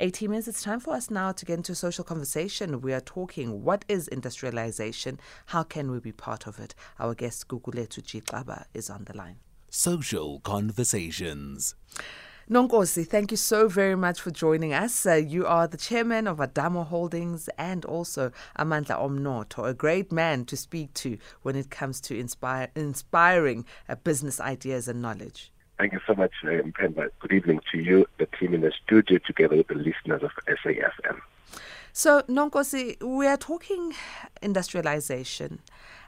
18 minutes, it's time for us now to get into a social conversation. We are talking what is industrialization? How can we be part of it? Our guest, Gugulethu G. Xaba, is on the line. Social Conversations. Nonkosi, thank you so very much for joining us. Uh, you are the chairman of Adamo Holdings and also Amandla Omnotho, a great man to speak to when it comes to inspire, inspiring uh, business ideas and knowledge. Thank you so much, uh, Mpemba. Good evening to you, the team in the studio, together with the listeners of SAFM. So, Nonkosi, we are talking industrialization.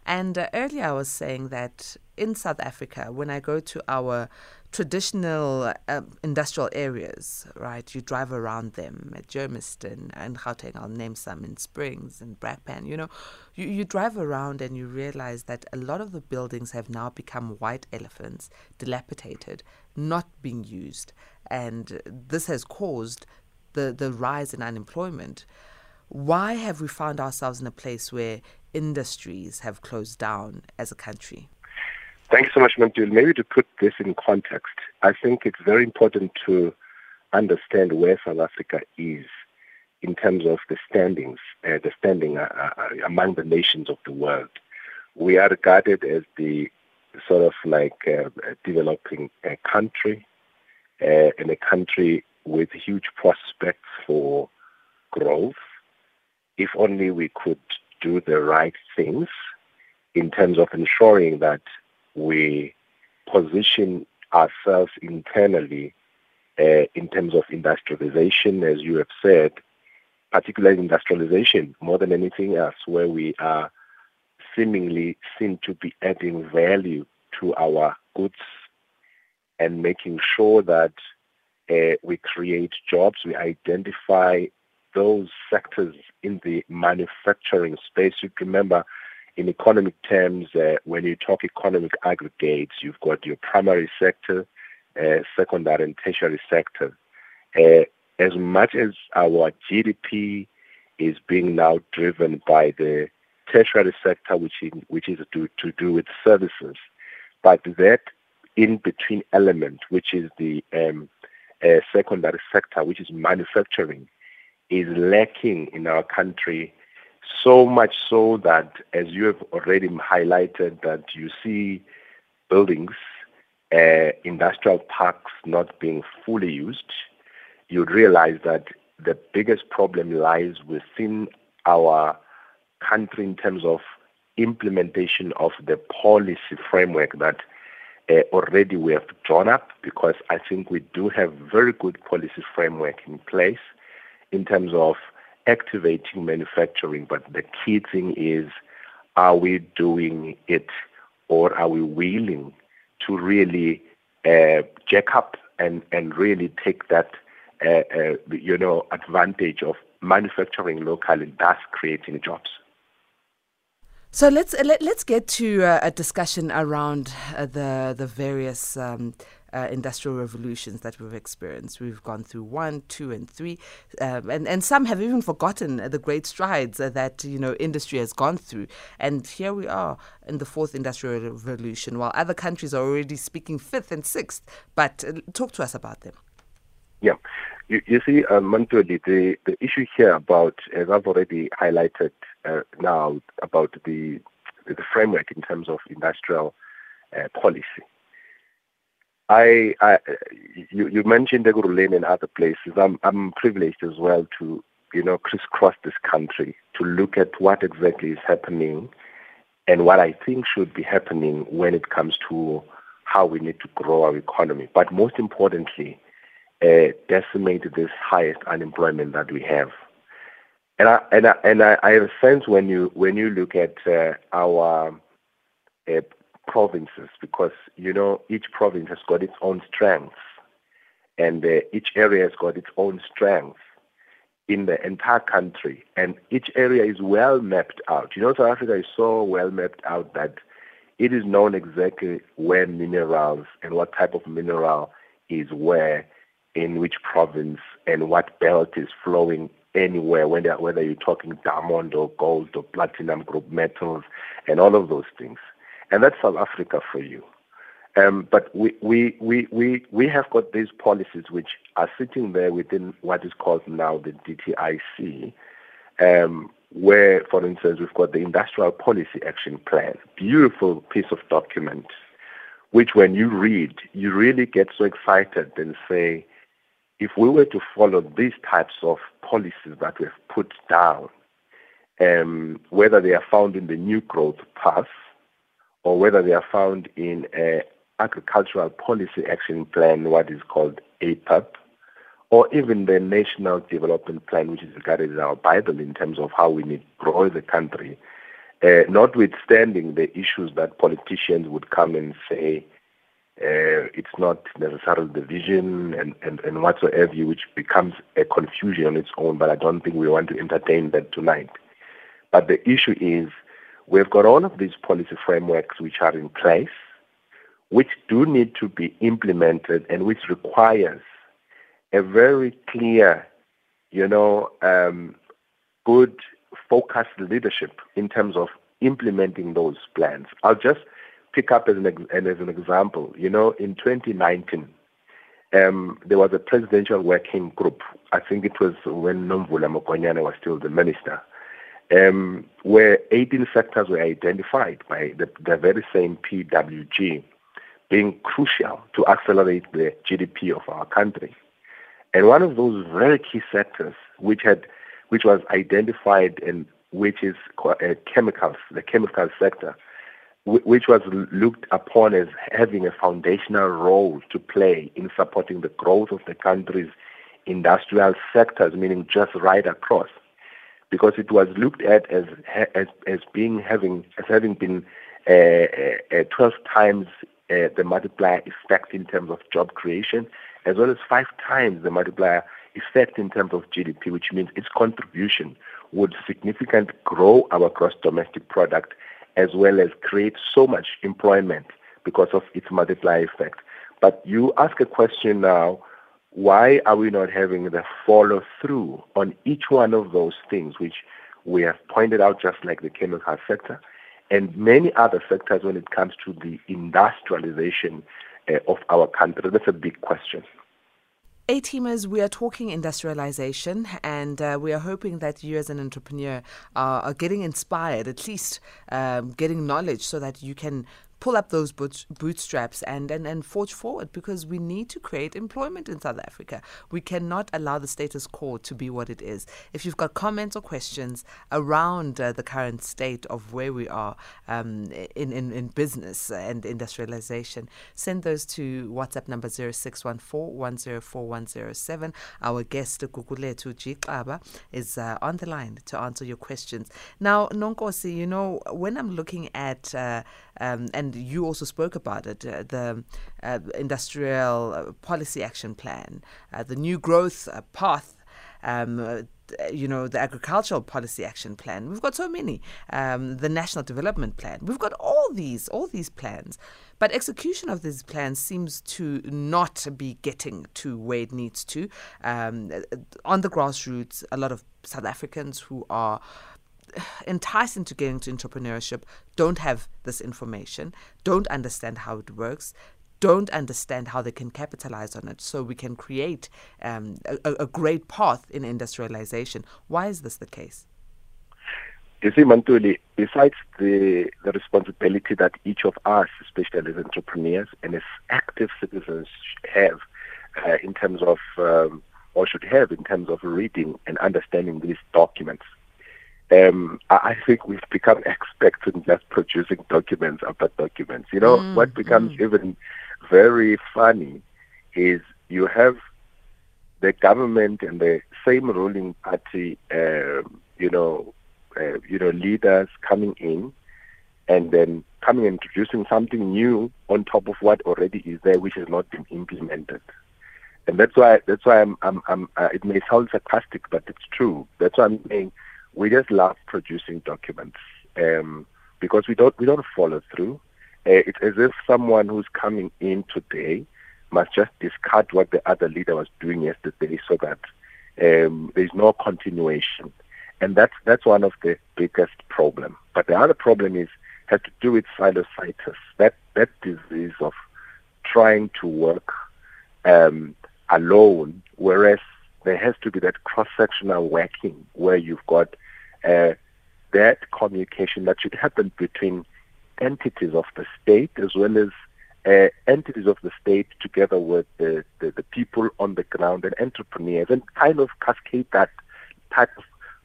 And uh, earlier I was saying that in South Africa, when I go to our traditional uh, industrial areas, right? You drive around them at Germiston and Gauteng, I'll name some in Springs and Brakpan. You know, you, you drive around and you realize that a lot of the buildings have now become white elephants, dilapidated, not being used. And this has caused the, the rise in unemployment. Why have we found ourselves in a place where industries have closed down as a country? Thank you so much, Mantul. Maybe to put this in context, I think it's very important to understand where South Africa is in terms of the standings, uh, the standing uh, uh, among the nations of the world. We are regarded as the sort of like uh, developing a country uh, and a country with huge prospects for growth. If only we could do the right things in terms of ensuring that we position ourselves internally uh, in terms of industrialization, as you have said, particularly industrialization more than anything else, where we are seemingly seen to be adding value to our goods and making sure that uh, we create jobs, we identify those sectors in the manufacturing space. You remember in economic terms, uh, when you talk economic aggregates, you've got your primary sector, uh, secondary and tertiary sector. Uh, as much as our GDP is being now driven by the tertiary sector, which, in, which is to, to do with services, but that in between element, which is the um, uh, secondary sector, which is manufacturing, is lacking in our country so much so that, as you have already highlighted, that you see buildings, uh, industrial parks not being fully used, you'd realize that the biggest problem lies within our country in terms of implementation of the policy framework that uh, already we have drawn up because I think we do have very good policy framework in place in terms of activating manufacturing, but the key thing is are we doing it or are we willing to really uh, jack up and, and really take that uh, uh, you know advantage of manufacturing locally, thus creating jobs. So let's let, us let us get to a discussion around uh, the the various um, uh, industrial revolutions that we've experienced. We've gone through one, two, and three, um, and and some have even forgotten the great strides that you know industry has gone through. And here we are in the fourth industrial revolution, while other countries are already speaking fifth and sixth. But uh, talk to us about them. Yeah, you, you see, uh, the the issue here about, as I've already highlighted uh, now, about the the framework in terms of industrial uh, policy. I, I you, you mentioned Ekurhuleni and other places. I'm, I'm privileged as well to, you know, crisscross this country to look at what exactly is happening and what I think should be happening when it comes to how we need to grow our economy. But most importantly, uh, decimate this highest unemployment that we have. And I and I, and I, I have a sense when you when you look at uh, our uh, provinces because you know each province has got its own strengths and uh, each area has got its own strengths in the entire country and each area is well mapped out. You know south africa is so well mapped out that it is known exactly where minerals and what type of mineral is where in which province and what belt is flowing anywhere whether whether you're talking diamond or gold or platinum group metals and all of those things and that's South Africa for you. Um, but we, we, we, we, we have got these policies which are sitting there within what is called now the DTIC, um, where, for instance, we've got the Industrial Policy Action Plan, beautiful piece of document, which when you read, you really get so excited and say, if we were to follow these types of policies that we've put down, um, whether they are found in the new growth path or whether they are found in a agricultural policy action plan, what is called APAP, or even the national development plan, which is regarded as our Bible in terms of how we need to grow the country, uh, notwithstanding the issues that politicians would come and say, uh, it's not necessarily the vision and, and, and whatsoever, which becomes a confusion on its own, but I don't think we want to entertain that tonight. But the issue is we've got all of these policy frameworks which are in place, which do need to be implemented and which requires a very clear, you know, um, good focused leadership in terms of implementing those plans. I'll just pick up as an, as an example. You know, in 2019, um, there was a presidential working group. I think it was when Nomvula Mokonyane was still the minister, um, where 18 sectors were identified by the, the very same PWG being crucial to accelerate the GDP of our country. And one of those very key sectors, which had, which was identified and which is uh, chemicals, the chemical sector, which was looked upon as having a foundational role to play in supporting the growth of the country's industrial sectors, meaning just right across, because it was looked at as as, as being having as having been uh, uh, 12 times uh, the multiplier effect in terms of job creation, as well as five times the multiplier effect in terms of GDP, which means its contribution would significantly grow our gross domestic product as well as create so much employment because of its multiplier effect. But you ask a question now, why are we not having the follow through on each one of those things, which we have pointed out, just like the chemical sector and many other sectors when it comes to the industrialization uh, of our country? That's a big question. A teamers, we are talking industrialization, and uh, we are hoping that you, as an entrepreneur, are, are getting inspired, at least um, getting knowledge, so that you can pull up those bootstraps and, and, and forge forward because we need to create employment in South Africa. We cannot allow the status quo to be what it is. If you've got comments or questions around uh, the current state of where we are um, in, in, in business and industrialization, send those to WhatsApp number 0614 Our guest, Gugulethu G. Xaba, is uh, on the line to answer your questions. Now, Nonkosi, you know, when I'm looking at uh, um, and you also spoke about it, uh, the uh, industrial uh, policy action plan, uh, the new growth uh, path. Um, you know, the agricultural policy action plan. We've got so many. Um, the national development plan. We've got all these, all these plans. But execution of these plans seems to not be getting to where it needs to. Um, on the grassroots, a lot of South Africans who are enticed into getting into entrepreneurship don't have this information, don't understand how it works, don't understand how they can capitalize on it so we can create um, a, a, great path in industrialization. Why is this the case? You see, Mantuli, besides the, the responsibility that each of us, especially as entrepreneurs and as active citizens, have uh, in terms of, um, or should have in terms of reading and understanding these documents, um, I think we've become experts in just producing documents after documents. You know, mm, what becomes mm. even very funny is you have the government and the same ruling party, uh, you know, uh, you know, leaders coming in and then coming and introducing something new on top of what already is there, which has not been implemented. And that's why that's why I'm, I'm, I'm uh, it may sound sarcastic, but it's true. That's why I'm saying we just love producing documents um, because we don't we don't follow through. Uh, it's as if someone who's coming in today must just discard what the other leader was doing yesterday, so that um, there's no continuation, and that's that's one of the biggest problem. But the other problem is has to do with sinusitis, that that disease of trying to work um, alone, whereas there has to be that cross-sectional working where you've got uh, that communication that should happen between entities of the state as well as uh, entities of the state together with the, the, the, people on the ground and entrepreneurs and kind of cascade that type of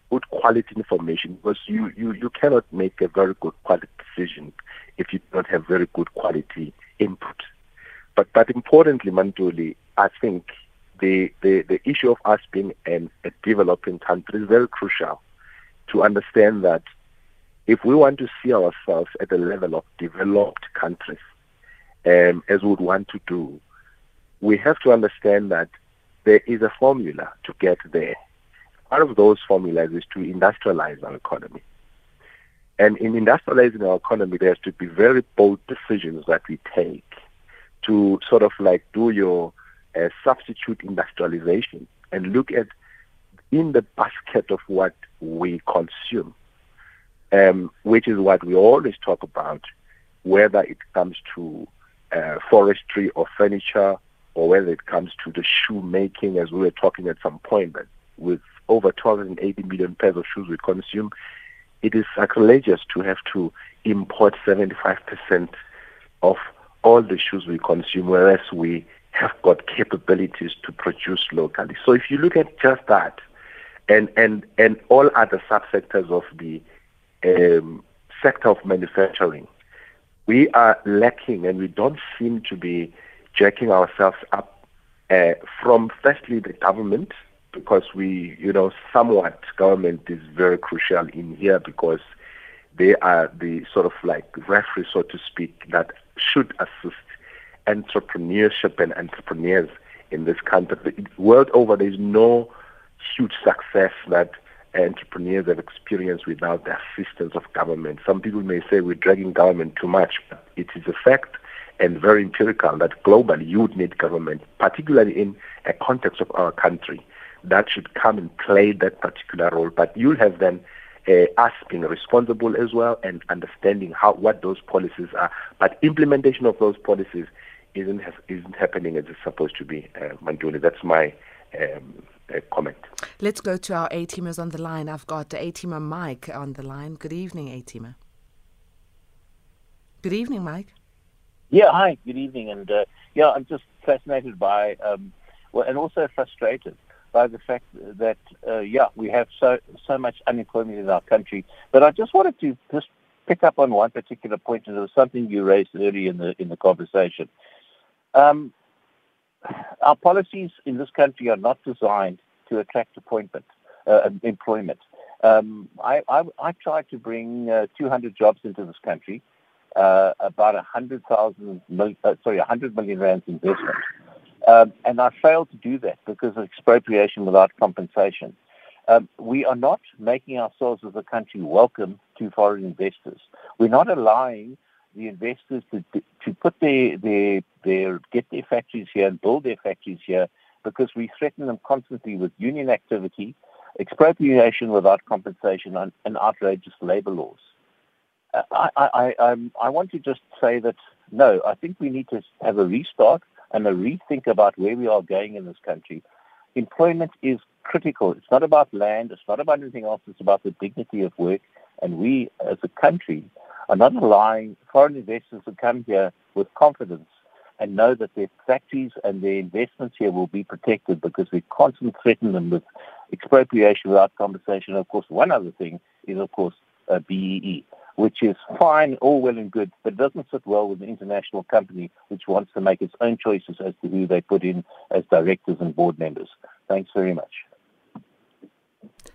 good quality information because you, you, you cannot make a very good quality decision if you don't have very good quality input. But but importantly, Mantuli, I think the, the, the issue of us being an, a developing country is very crucial to understand that if we want to see ourselves at the level of developed countries, um, as we would want to do, we have to understand that there is a formula to get there. One of those formulas is to industrialize our economy. And in industrializing our economy, there has to be very bold decisions that we take to sort of like do your uh, substitute industrialization and look at in the basket of what we consume, um, which is what we always talk about, whether it comes to uh, forestry or furniture, or whether it comes to the shoemaking, as we were talking at some point, but with over 280 million pairs of shoes we consume, it is sacrilegious to have to import 75% of all the shoes we consume, whereas we have got capabilities to produce locally. So if you look at just that, and and and all other subsectors of the um, sector of manufacturing, we are lacking, and we don't seem to be jacking ourselves up uh, from firstly the government because we, you know, somewhat government is very crucial in here because they are the sort of like referee, so to speak, that should assist entrepreneurship and entrepreneurs in this country. World over, there is no huge success that entrepreneurs have experienced without the assistance of government. Some people may say we're dragging government too much, but it is a fact and very empirical that globally you would need government, particularly in a context of our country that should come and play that particular role. But you'll have then uh, us being responsible as well and understanding how what those policies are. But implementation of those policies isn't isn't happening as it's supposed to be. Uh, Mantuli, that's my um, uh, comment. Let's go to our A teamers on the line. I've got A teamer Mike on the line. Good evening, A teamer. Good evening, Mike. Yeah, hi. Good evening, and uh, yeah, I'm just fascinated by, um, well, and also frustrated by the fact that uh, yeah we have so so much unemployment in our country. But I just wanted to just pick up on one particular point, and it was something you raised early in the in the conversation. Um, our policies in this country are not designed to attract appointment, uh, employment. Um, I, I, I, tried to bring uh, 200 jobs into this country, uh, about 100,000, uh, sorry, 100 million rands investment. Um, and I failed to do that because of expropriation without compensation. Um, we are not making ourselves as a country welcome to foreign investors. We're not allowing the investors to, to put their, their, their, get their factories here and build their factories here because we threaten them constantly with union activity, expropriation without compensation, and, and outrageous labor laws. Uh, I, I, I, I want to just say that no, I think we need to have a restart and a rethink about where we are going in this country. Employment is critical. It's not about land. It's not about anything else. It's about the dignity of work. And we, as a country, are not allowing foreign investors to come here with confidence and know that their factories and their investments here will be protected because we constantly threaten them with expropriation without compensation. Of course, one other thing is, of course, uh, BEE which is fine, all well and good, but doesn't sit well with an international company which wants to make its own choices as to who they put in as directors and board members. Thanks very much.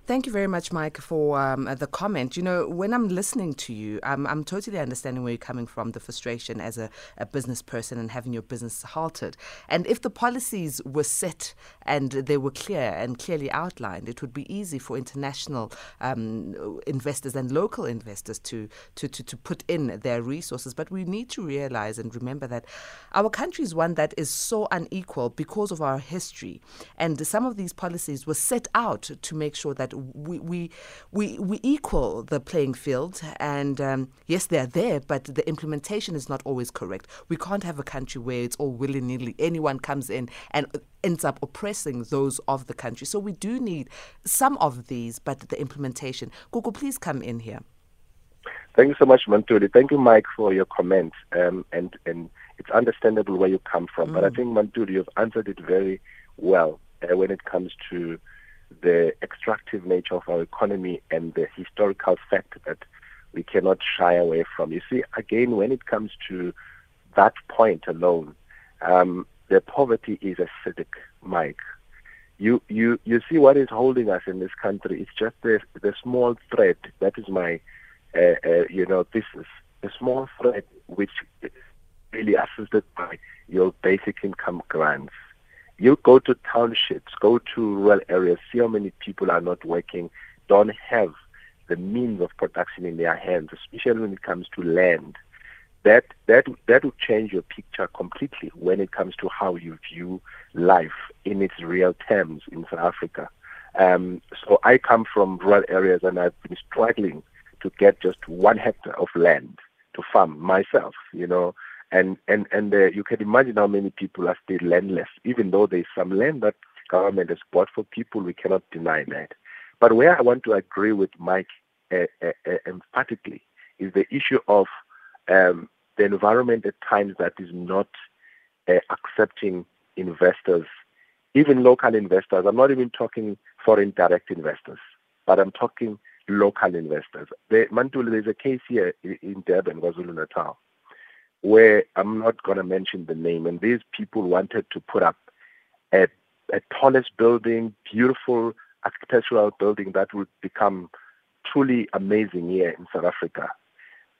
Thank you very much, Mike, for um, the comment. You know, when I'm listening to you, I'm, I'm totally understanding where you're coming from, the frustration as a, a business person and having your business halted. And if the policies were set and they were clear and clearly outlined, it would be easy for international um, investors and local investors to, to, to, to put in their resources. But we need to realize and remember that our country is one that is so unequal because of our history. And some of these policies were set out to make sure that we we we, we equal the playing field, and um, yes, they are there, but the implementation is not always correct. We can't have a country where it's all willy nilly. Anyone comes in and ends up oppressing those of the country. So we do need some of these, but the implementation. Gugu, please come in here. Thank you so much, Mantuli. Thank you, Mike, for your comments. Um, and and it's understandable where you come from, mm. but I think Mantuli, you've answered it very well uh, when it comes to the extractive nature of our economy and the historical fact that we cannot shy away from. You see, again, when it comes to that point alone, um, the poverty is acidic, Mike. You, you, you see what is holding us in this country. It's just the, the small thread. That is my, uh, uh, you know, this is a small thread which is really assisted by your basic income grants. You go to townships, go to rural areas, see how many people are not working, don't have the means of production in their hands, especially when it comes to land. That that that will change your picture completely when it comes to how you view life in its real terms in South Africa. Um, so I come from rural areas and I've been struggling to get just one hectare of land to farm myself. You know, and and and uh, you can imagine how many people are still landless, even though there's some land that government has bought for people. We cannot deny that. But where I want to agree with Mike uh, uh, uh, emphatically is the issue of um, the environment at times that is not uh, accepting investors, even local investors. I'm not even talking foreign direct investors, but I'm talking local investors. The, Mantul, there's a case here in Durban, KwaZulu Natal where I'm not going to mention the name, and these people wanted to put up a, a tallest building, beautiful architectural building that would become truly amazing here in South Africa.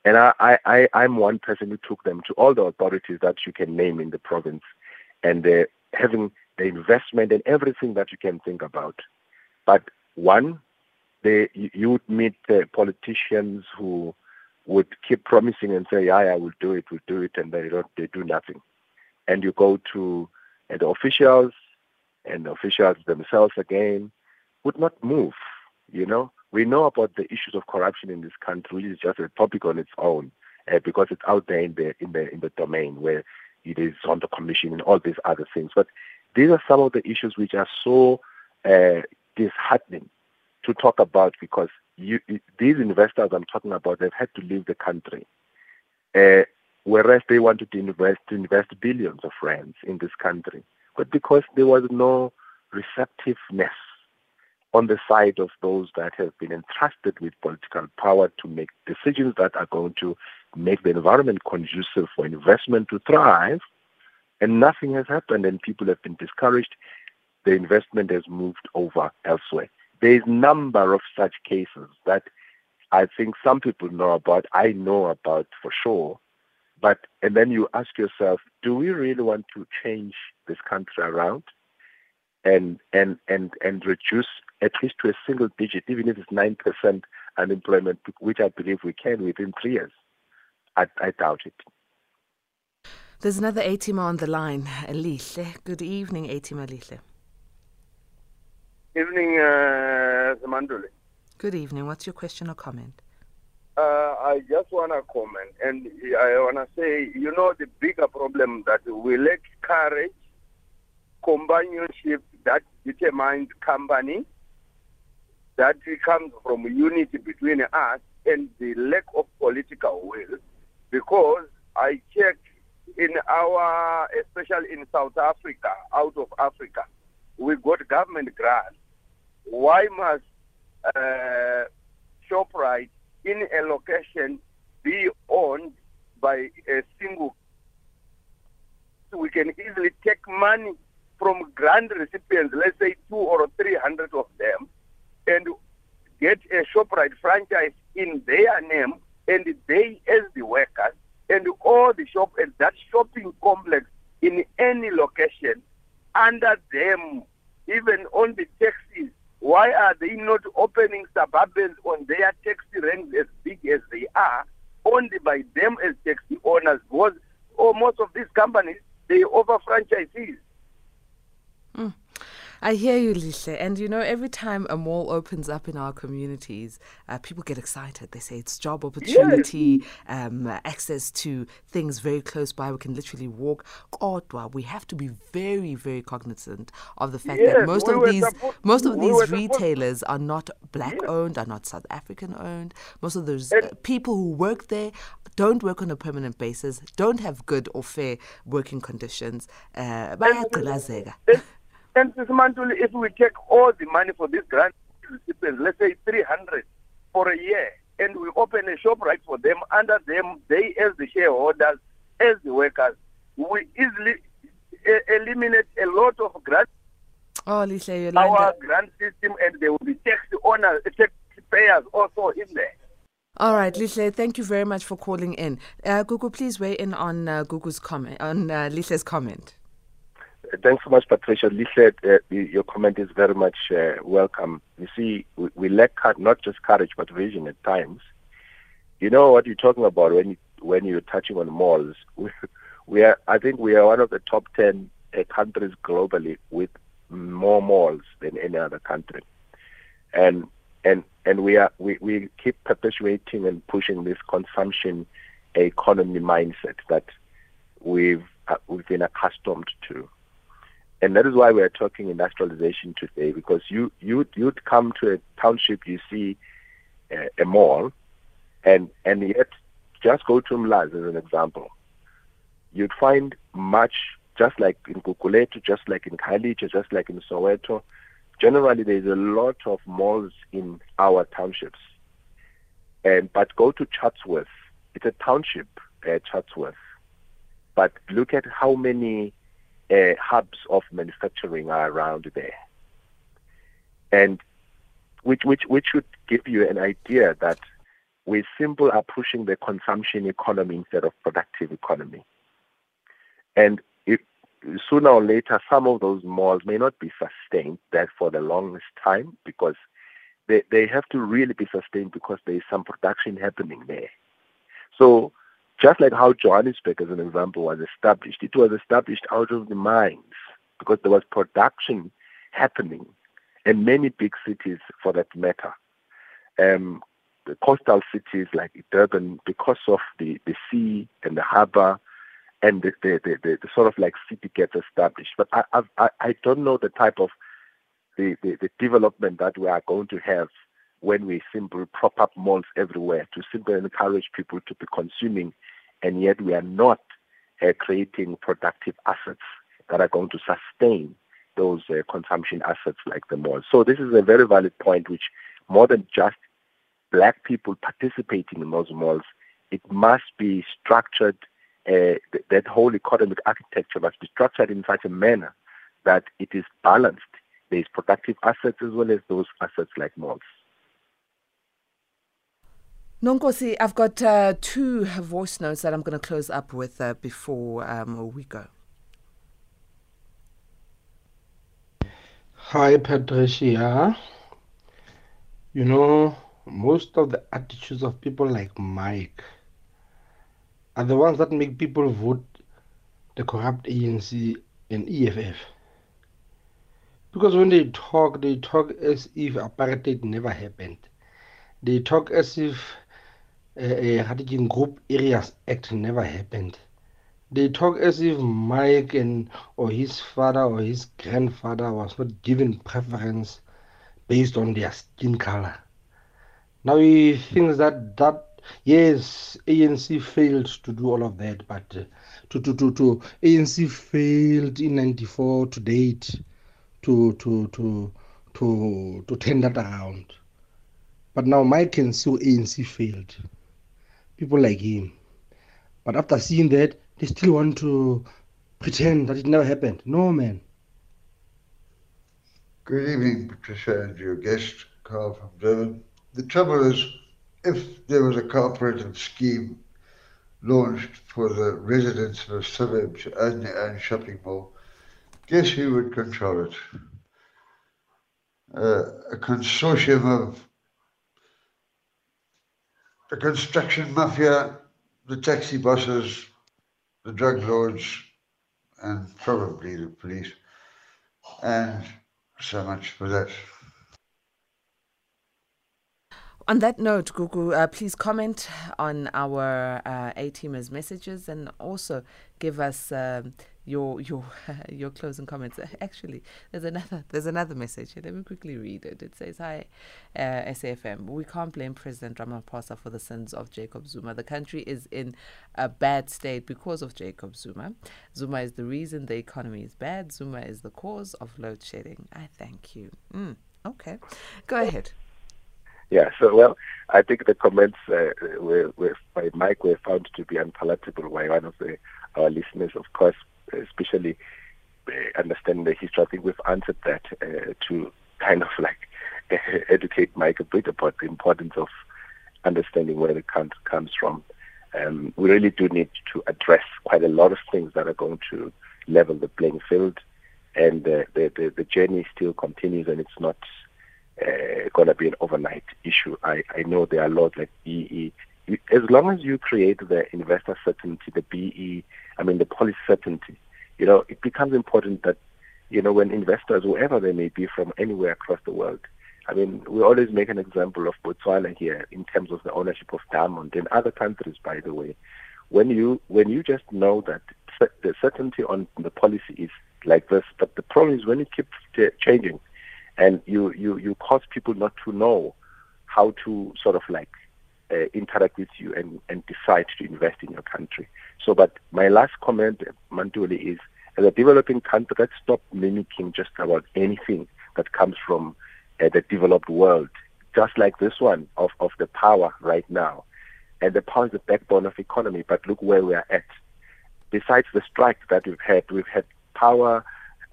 And I, I, I'm one person who took them to all the authorities that you can name in the province and uh, having the investment and everything that you can think about. But one, they, you would meet uh, politicians who would keep promising and say, "Yeah, I will do it, we'll do it," and they don't, they do nothing. And you go to and the officials, and the officials themselves again would not move. You know, we know about the issues of corruption in this country, is just a topic on its own, uh, because it's out there in the in the in the domain where it is on the commission and all these other things. But these are some of the issues which are so uh, disheartening to talk about because you, these investors I'm talking about, they've had to leave the country. Uh, whereas they wanted to invest to invest billions of rands in this country. But because there was no receptiveness on the side of those that have been entrusted with political power to make decisions that are going to make the environment conducive for investment to thrive, and nothing has happened, and people have been discouraged. The investment has moved over elsewhere. There's number of such cases that I think some people know about, I know about for sure. But and then you ask yourself, do we really want to change this country around and and and and reduce at least to a single digit, even if it's nine percent unemployment, which I believe we can within three years? I, I doubt it. There's another ATM on the line, Alihle. Good evening, ATM Alihle. Evening, uh. Good evening. What's your question or comment? Uh, I just want to comment, and I want to say, you know, the bigger problem that we lack courage, companionship that determines company, that comes from unity between us, and the lack of political will. Because I checked in our, especially in South Africa, out of Africa, we got government grants why must uh, ShopRite in a location be owned by a single? We can easily take money from grant recipients, let's say two or three hundred of them, and get a ShopRite franchise in their name, and they as the workers, and all the shop and that shopping complex in any location under them, even on the taxis why are they not opening suburbs on their taxi ranks as big as they are, only by them as taxi owners? Because oh, most of these companies, they offer franchisees. Mm. I hear you, Lishe. And you know, every time a mall opens up in our communities, uh, people get excited. They say it's job opportunity, yes. um, access to things very close by. We can literally walk. Kodwa, we have to be very, very cognizant of the fact yes, that most we of these supposed, most of these retailers are not black yes. owned, are not South African owned. Most of those uh, people who work there don't work on a permanent basis, don't have good or fair working conditions. Uh, and Mantuli, if we take all the money for these grant recipients, let's say 300 for a year, and we open a ShopRite for them, under them, they as the shareholders, as the workers, we easily eliminate a lot of grants. Oh, Lisa, our grant system, and there will be tax owners, tax payers also in there. All right, Lisle, thank you very much for calling in. Uh, Gugu, please weigh in on uh, Gugu's comment, on uh, comment. Thanks so much, Patricia. Lisa, uh, your comment is very much uh, welcome. You see, we, we lack not just courage but vision at times. You know what you're talking about when you, when you're touching on malls. We, we are, I think, we are one of the top ten uh, countries globally with more malls than any other country, and and and we are we, we keep perpetuating and pushing this consumption economy mindset that we've uh, we've been accustomed to. And that is why we are talking industrialization today, because you you you'd come to a township, you see a, a mall, and and yet just go to Mlaz as an example. You'd find much just like in Gugulethu, just like in Khayelitsha, just like in Soweto. Generally, there's a lot of malls in our townships. And but go to Chatsworth. It's a township, uh, Chatsworth. But look at how many uh, hubs of manufacturing are around there, and which which which should give you an idea that we simply are pushing the consumption economy instead of productive economy, and if, sooner or later some of those malls may not be sustained there for the longest time because they they have to really be sustained because there is some production happening there. So just like how Johannesburg, as an example, was established, it was established out of the mines because there was production happening in many big cities for that matter. Um, the coastal cities like Durban, because of the, the sea and the harbor, and the, the, the, the, sort of like city gets established. But I, I, I don't know the type of the, the, the development that we are going to have when we simply prop up malls everywhere to simply encourage people to be consuming and yet we are not uh, creating productive assets that are going to sustain those uh, consumption assets like the malls. So this is a very valid point, which more than just black people participating in those malls, it must be structured. Uh, th- that whole economic architecture must be structured in such a manner that it is balanced. There is productive assets as well as those assets like malls. Nonkosi, I've got uh, two voice notes that I'm going to close up with uh, before um, we go. Hi, Patricia. You know, most of the attitudes of people like Mike are the ones that make people vote the corrupt ANC and EFF. Because when they talk, they talk as if apartheid never happened. They talk as if uh, Group Areas Act never happened. They talk as if Mike and or his father or his grandfather was not given preference based on their skin color. Now he thinks that that yes, ANC failed to do all of that, but uh, to, to, to, to ANC failed in '94 to date to to to to to turn that around. But now Mike can see ANC failed people like him. But after seeing that, they still want to pretend that it never happened. No, man. Good evening, Patricia, and your guest, Carl from Durban. The trouble is, if there was a cooperative scheme launched for the residents of a suburb to own their own shopping mall, guess who would control it? Uh, a consortium of the construction mafia, the taxi bosses, the drug lords, and probably the police. And so much for that. On that note, Gugu, uh, please comment on our uh, A-teamers messages and also give us um, your your your closing comments. Actually, there's another there's another message. Let me quickly read it. It says, "Hi, uh, SAFM. We can't blame President Ramaphosa for the sins of Jacob Zuma. The country is in a bad state because of Jacob Zuma. Zuma is the reason the economy is bad. Zuma is the cause of load shedding. I thank you. Mm, okay, go ahead." Yeah, so well, I think the comments uh, were, were by Mike were found to be unpalatable by one of the, our listeners. Of course, especially uh, understanding the history, I think we've answered that uh, to kind of like educate Mike a bit about the importance of understanding where the country comes from. Um, we really do need to address quite a lot of things that are going to level the playing field, and uh, the, the the journey still continues, and it's not uh, going to be an overnight issue. I, I know there are laws like BE. As long as you create the investor certainty, the BE, I mean the policy certainty, you know, it becomes important that, you know, when investors, whoever they may be from anywhere across the world, I mean, we always make an example of Botswana here in terms of the ownership of diamond in other countries, by the way. When you when you just know that the certainty on the policy is like this, but the problem is when it keeps changing, and you you you cause people not to know how to sort of like uh, interact with you and and decide to invest in your country. So, but my last comment, Mantuli, is as a developing country, let's stop mimicking just about anything that comes from uh, the developed world, just like this one of of the power right now, and the power is the backbone of economy. But look where we are at. Besides the strike that we've had, we've had power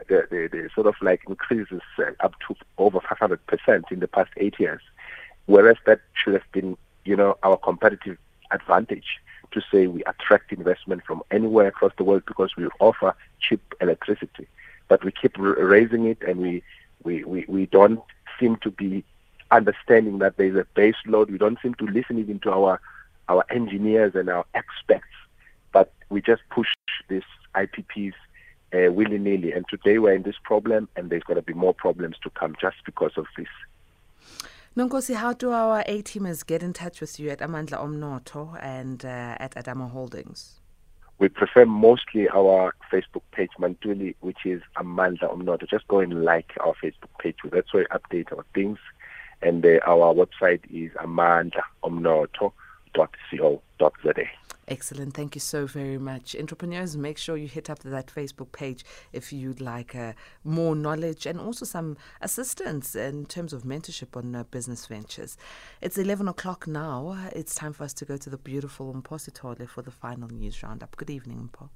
the, the, the sort of like increases uh, up to over 500% in the past eight years, whereas that should have been, you know, our competitive advantage to say we attract investment from anywhere across the world because we offer cheap electricity. But we keep raising it and we, we, we, we don't seem to be understanding that there's a base load. We don't seem to listen even to our, our engineers and our experts. But we just push these IPPs uh, willy nilly. And today we're in this problem, and there's going to be more problems to come just because of this. Nonkosi, how do our A teamers get in touch with you at Amandla Omnotho and uh, at Adamo Holdings? We prefer mostly our Facebook page, Mantuli, which is Amandla Omnotho. Just go and like our Facebook page. That's where we update our things. And uh, our website is Excellent. Thank you so very much. Entrepreneurs, make sure you hit up that Facebook page if you'd like uh, more knowledge and also some assistance in terms of mentorship on uh, business ventures. It's 11 o'clock now. It's time for us to go to the beautiful Mpho Sithole for the final news roundup. Good evening, Mpho.